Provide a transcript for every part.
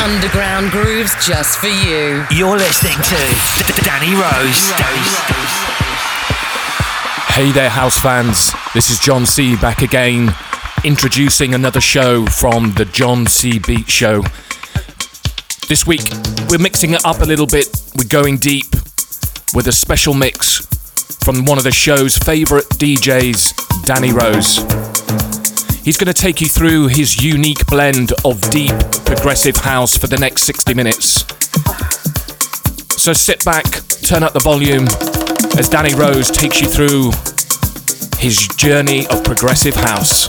underground grooves just for you. You're listening to Danny Rose. Hey there, house fans. This is John C. back again, introducing another show from the John C. Beat Show. This week, we're mixing it up a little bit. We're going deep with a special mix from one of the show's favourite DJs, Danny Rose. He's going to take you through his unique blend of deep progressive house for the next 60 minutes. So sit back, turn up the volume as Danny Rose takes you through his journey of progressive house.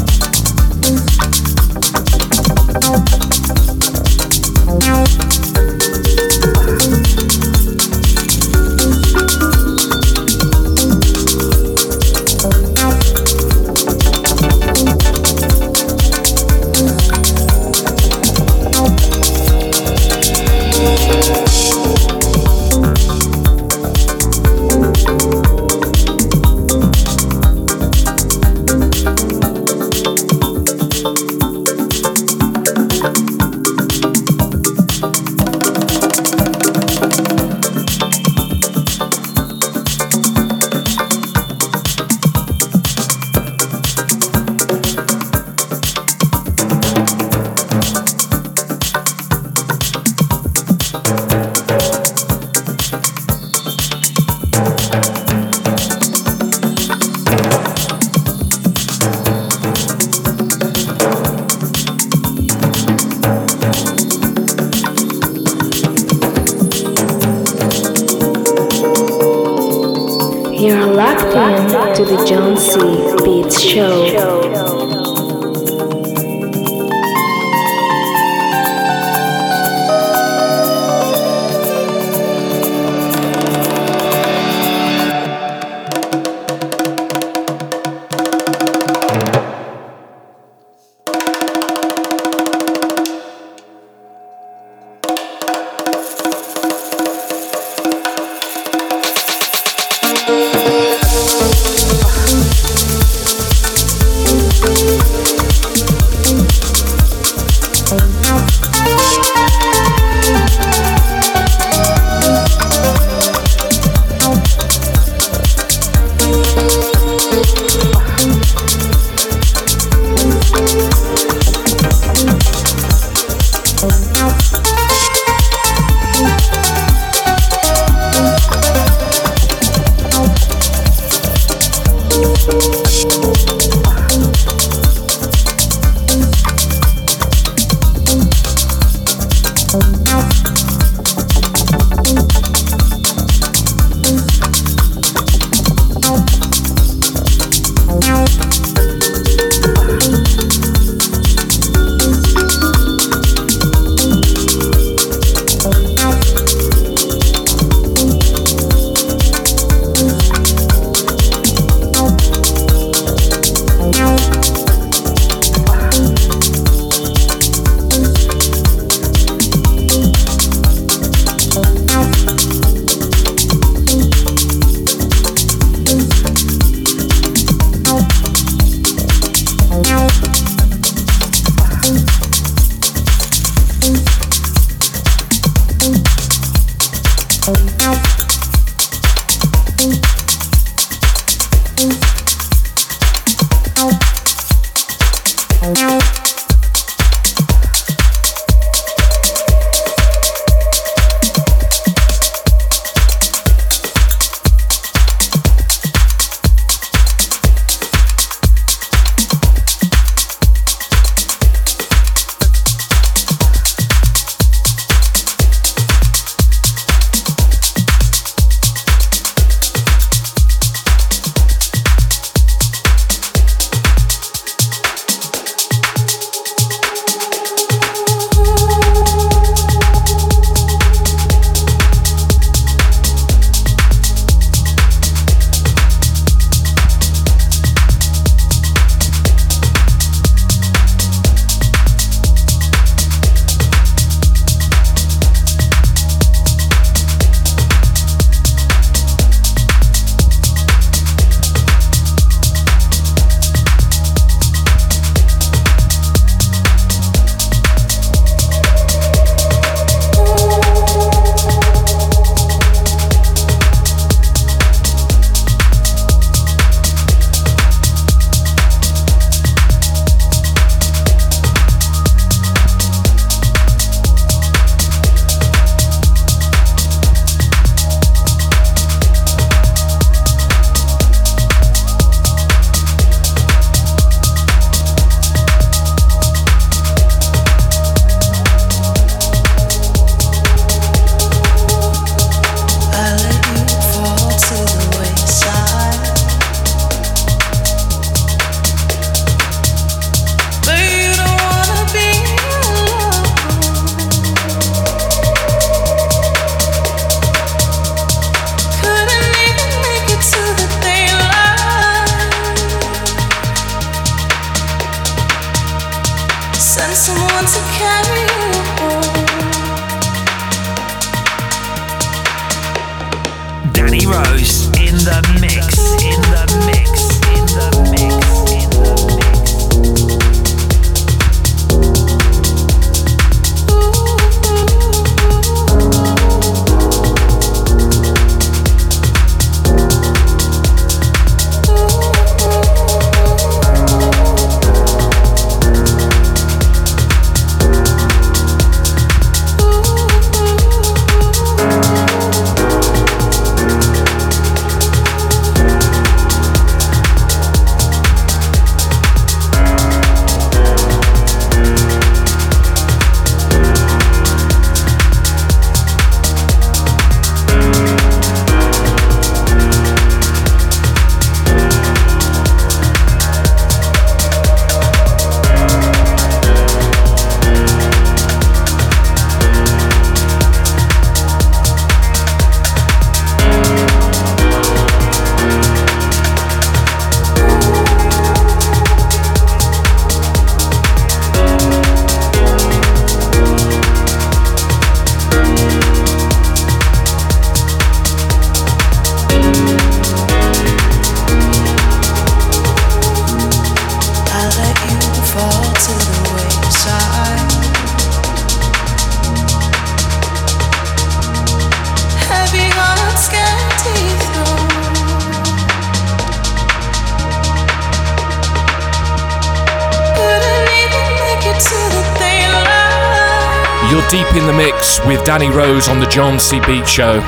John C. Beat Show.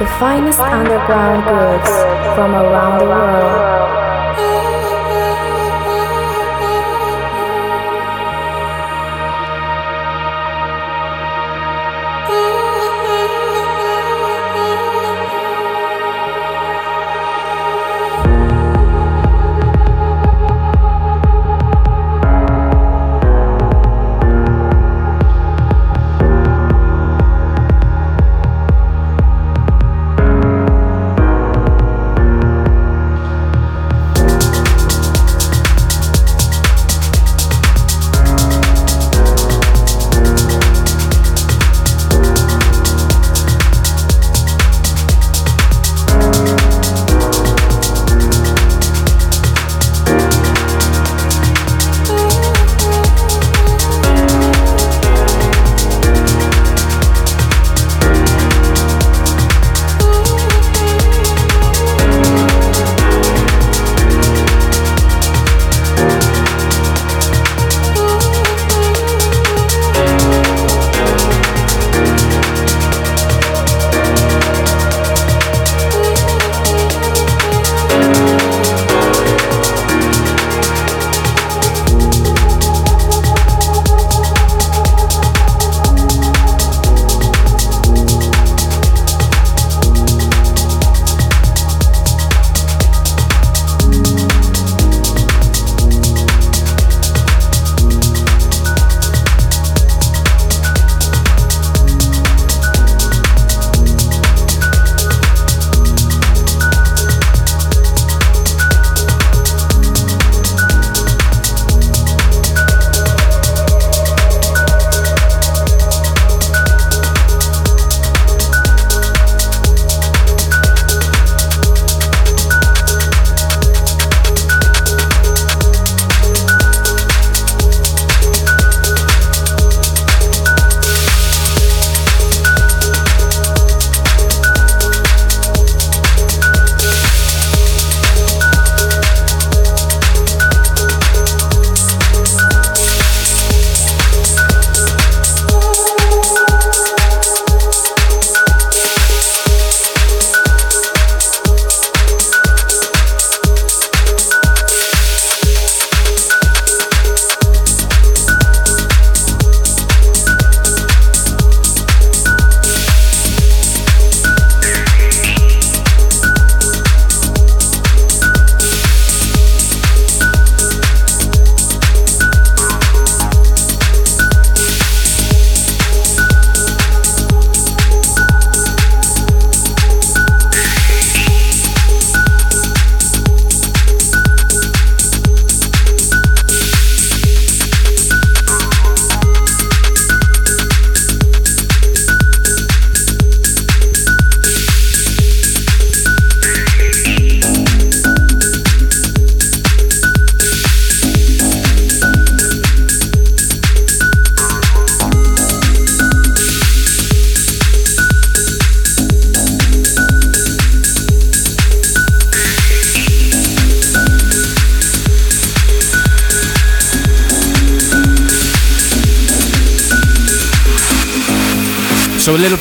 The finest underground grooves from around the world.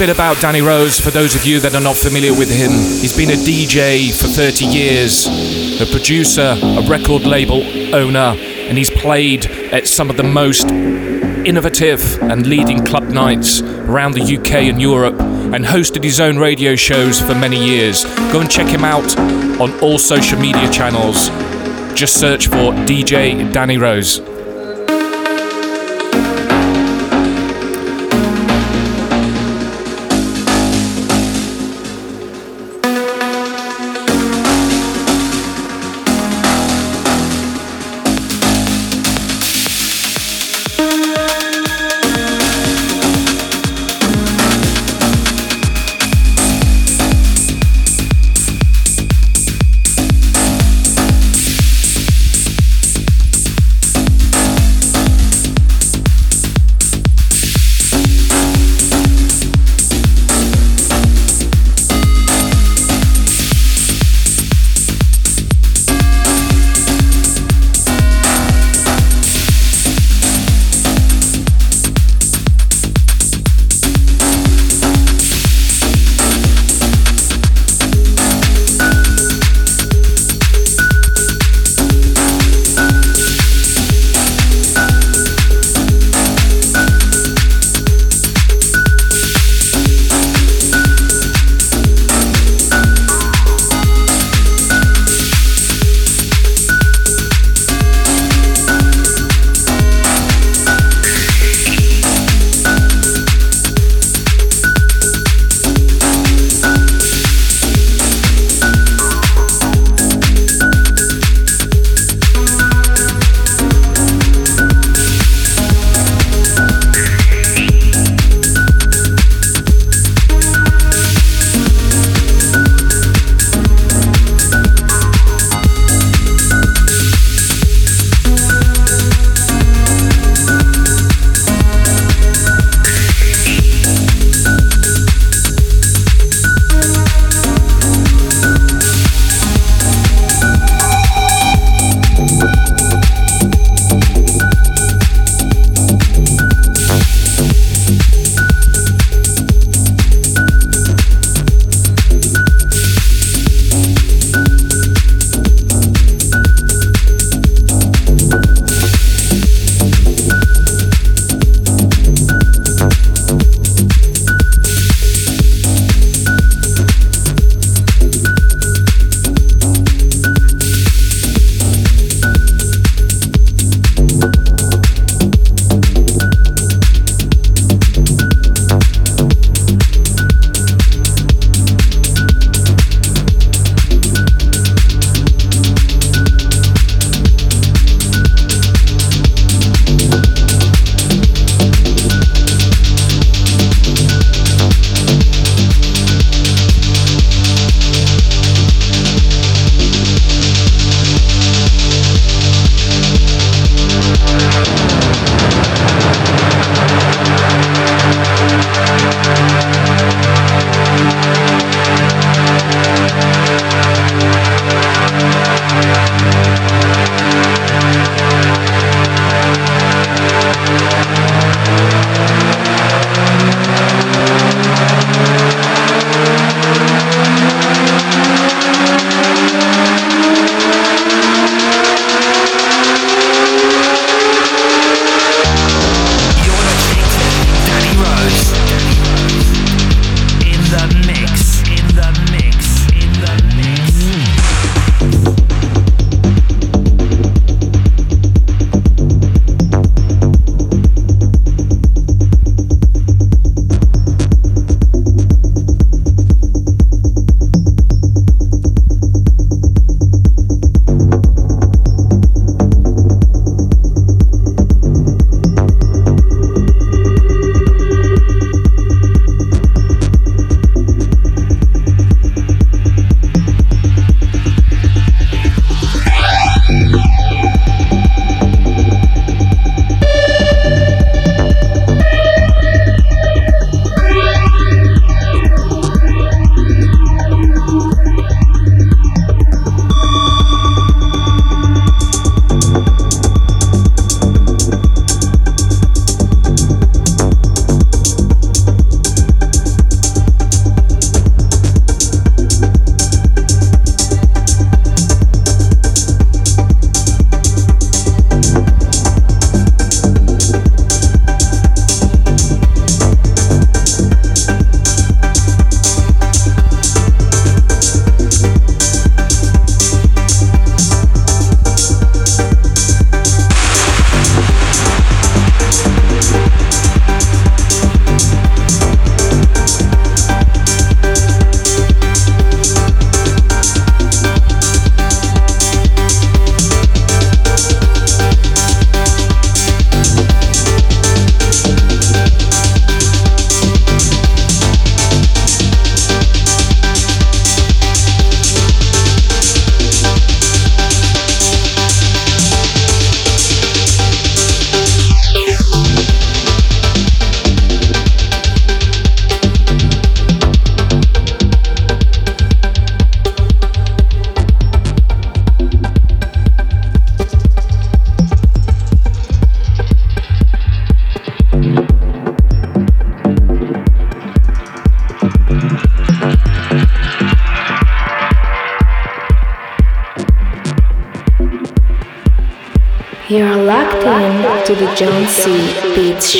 Bit about Danny Rose for those of you that are not familiar with him. He's been a DJ for 30 years, a producer, a record label owner, and he's played at some of the most innovative and leading club nights around the UK and Europe and hosted his own radio shows for many years. Go and check him out on all social media channels. Just search for DJ Danny Rose.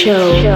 Show.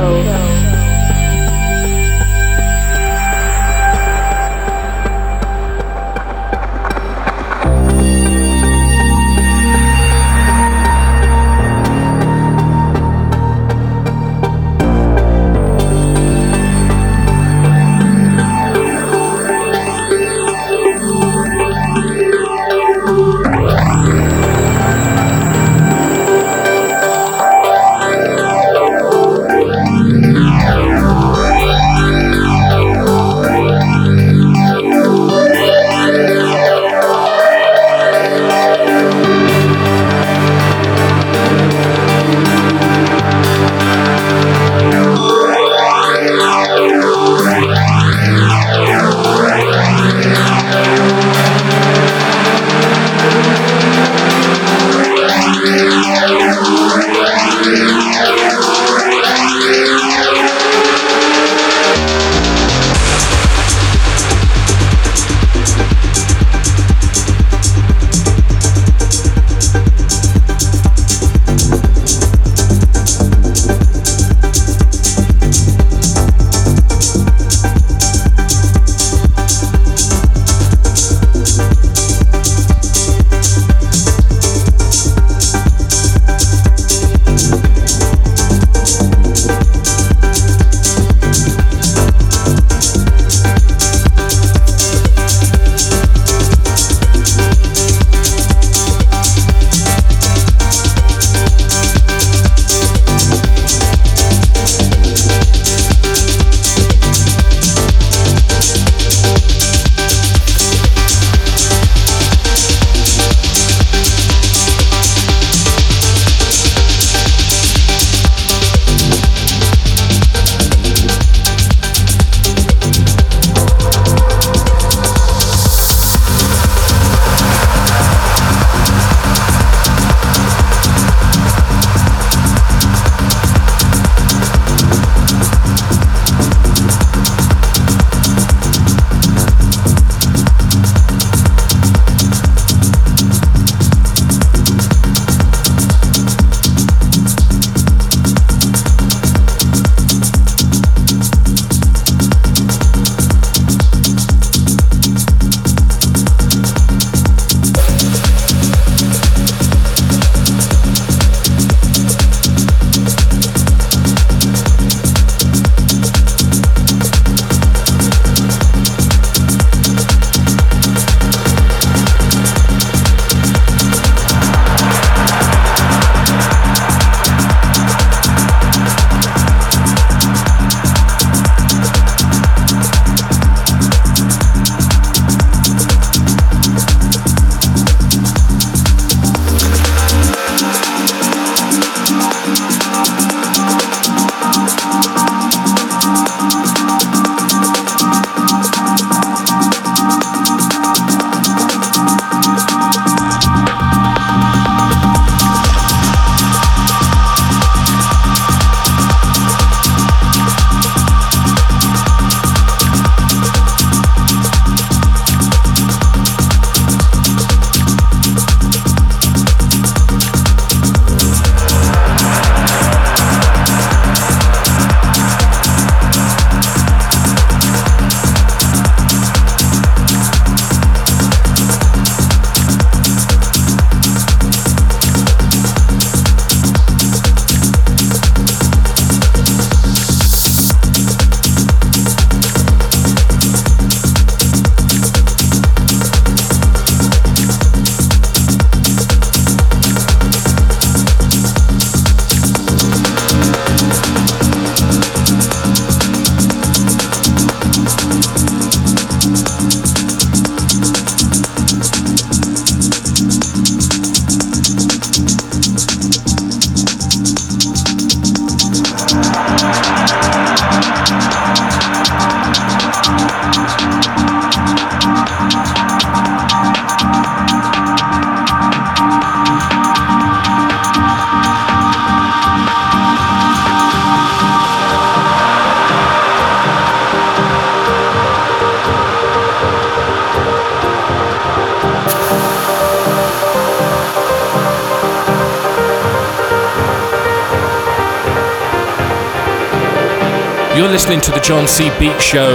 Listening to the John C. Beat Show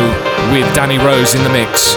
with Danny Rose in the mix.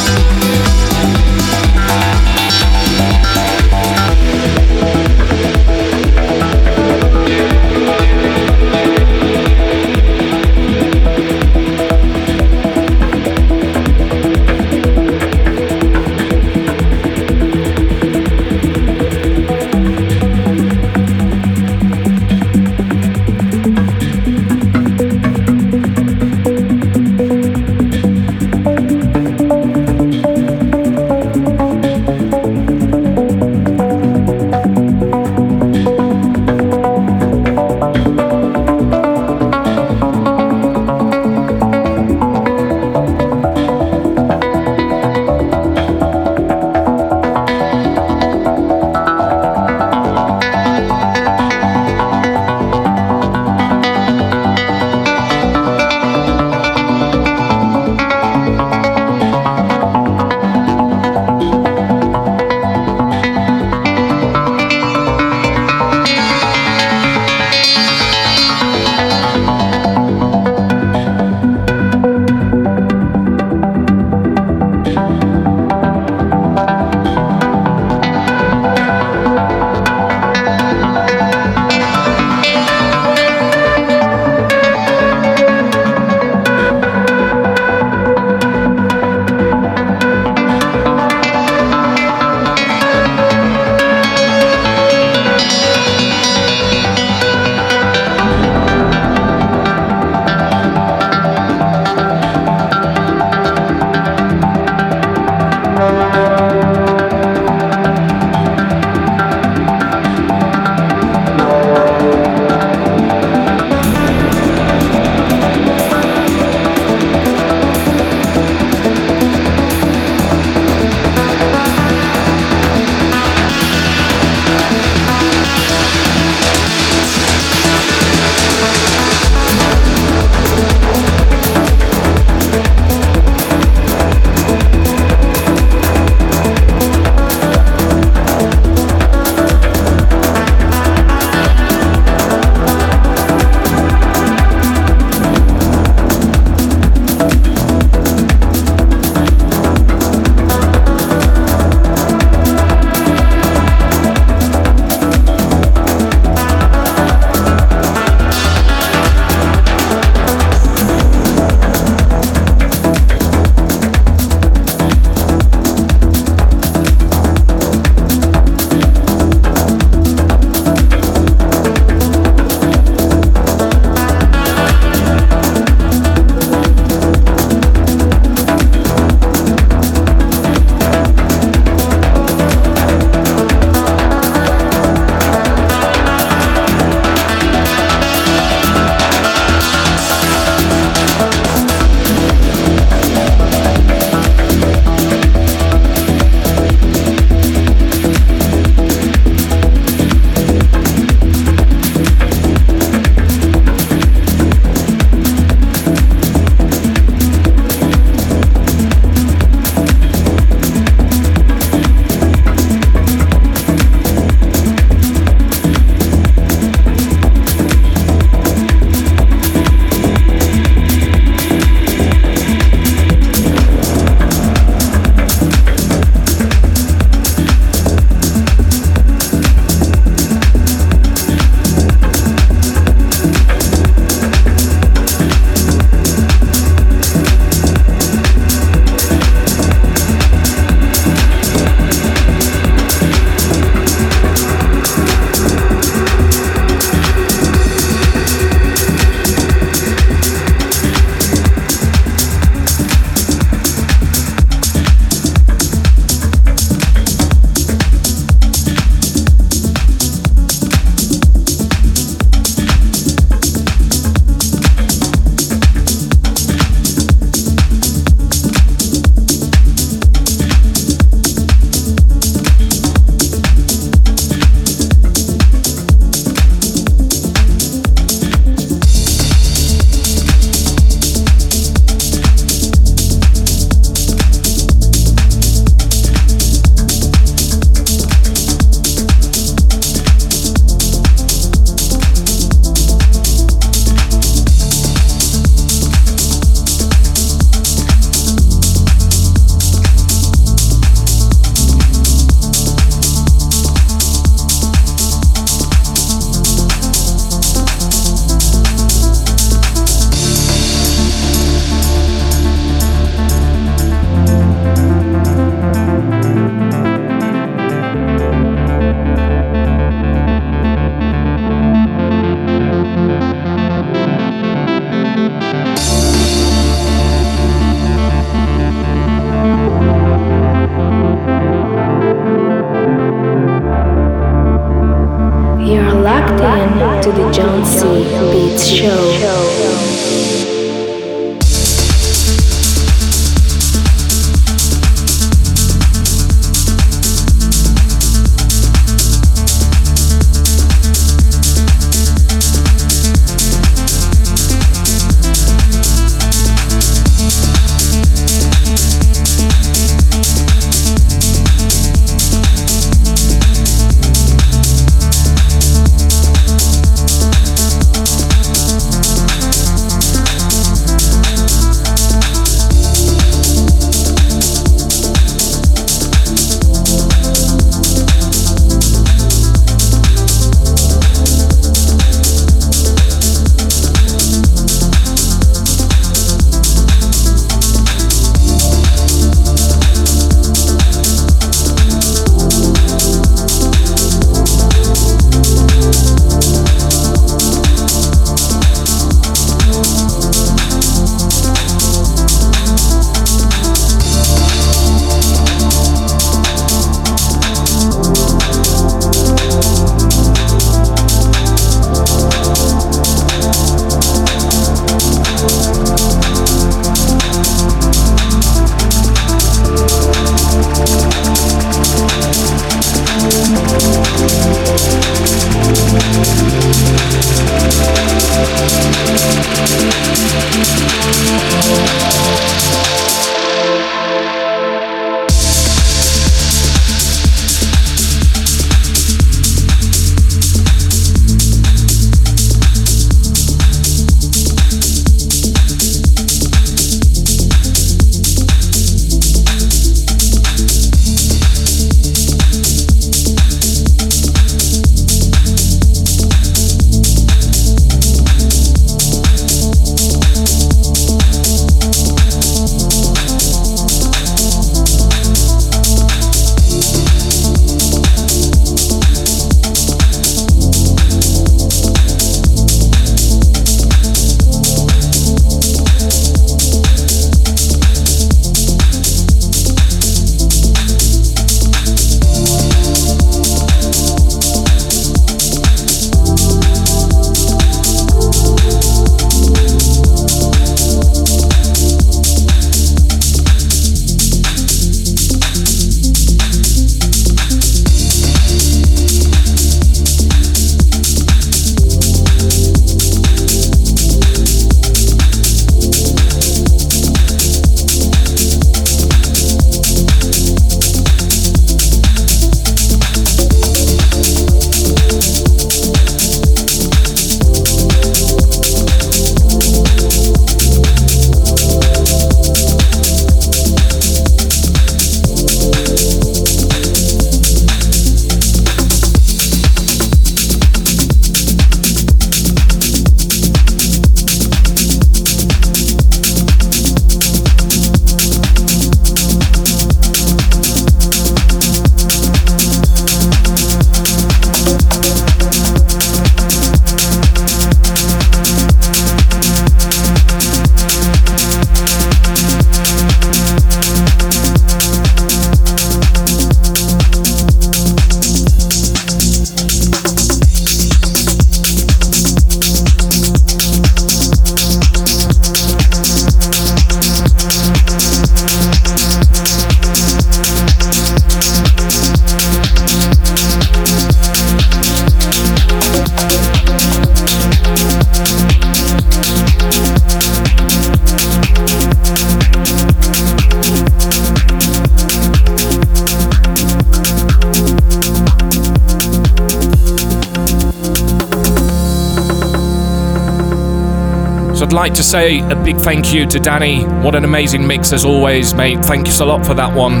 Say a big thank you to Danny. What an amazing mix as always, mate. Thank you so lot for that one.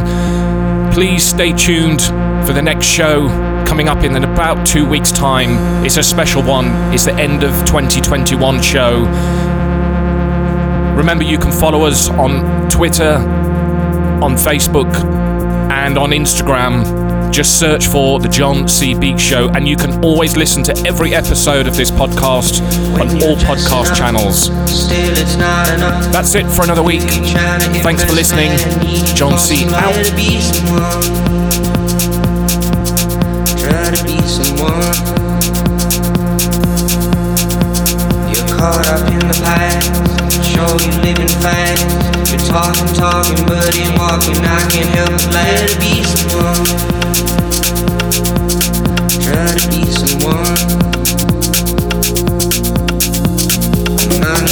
Please stay tuned for the next show coming up in about two weeks' time. It's a special one. It's the end of 2021 show. Remember, you can follow us on Twitter, on Facebook, and on Instagram. Just search for The John C. Beat Show, and you can always listen to every episode of this podcast on all podcast channels. That's it for another week. Thanks for listening. John C. out. Caught up in the past. Show you living fast. You're talking, talking, but ain't walking. I can't help but let it be someone. Try to be someone.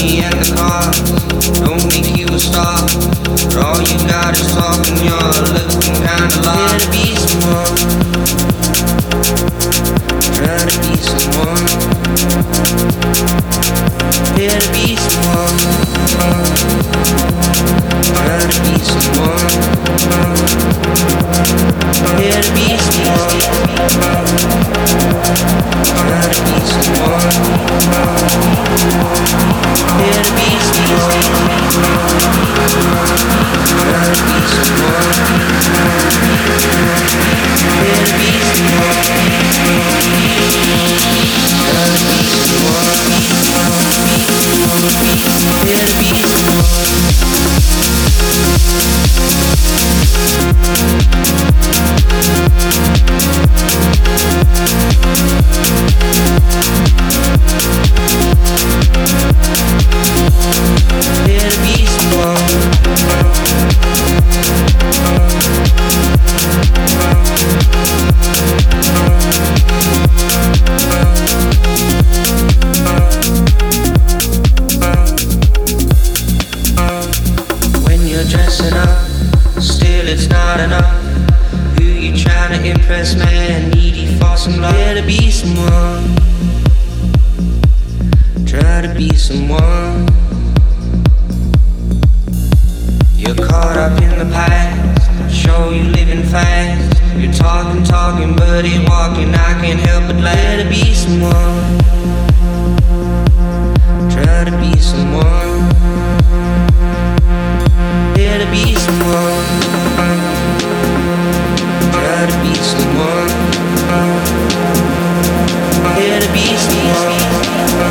Money and the cars don't make you a star. But all you got is talking. You're looking kinda lost. Try to be someone. Try to be someone. Here to be someone. Try to be someone. Here to be someone. Try to be someone. Someone. Try to be someone. Here to be someone. Try to be someone try to be someone. You're caught up in the past, show you living fast. You're talking, talking, but ain't walking. I can't help but try to be someone. Try to be someone. Try to be someone. Try to be someone. Try to be someone. Beast.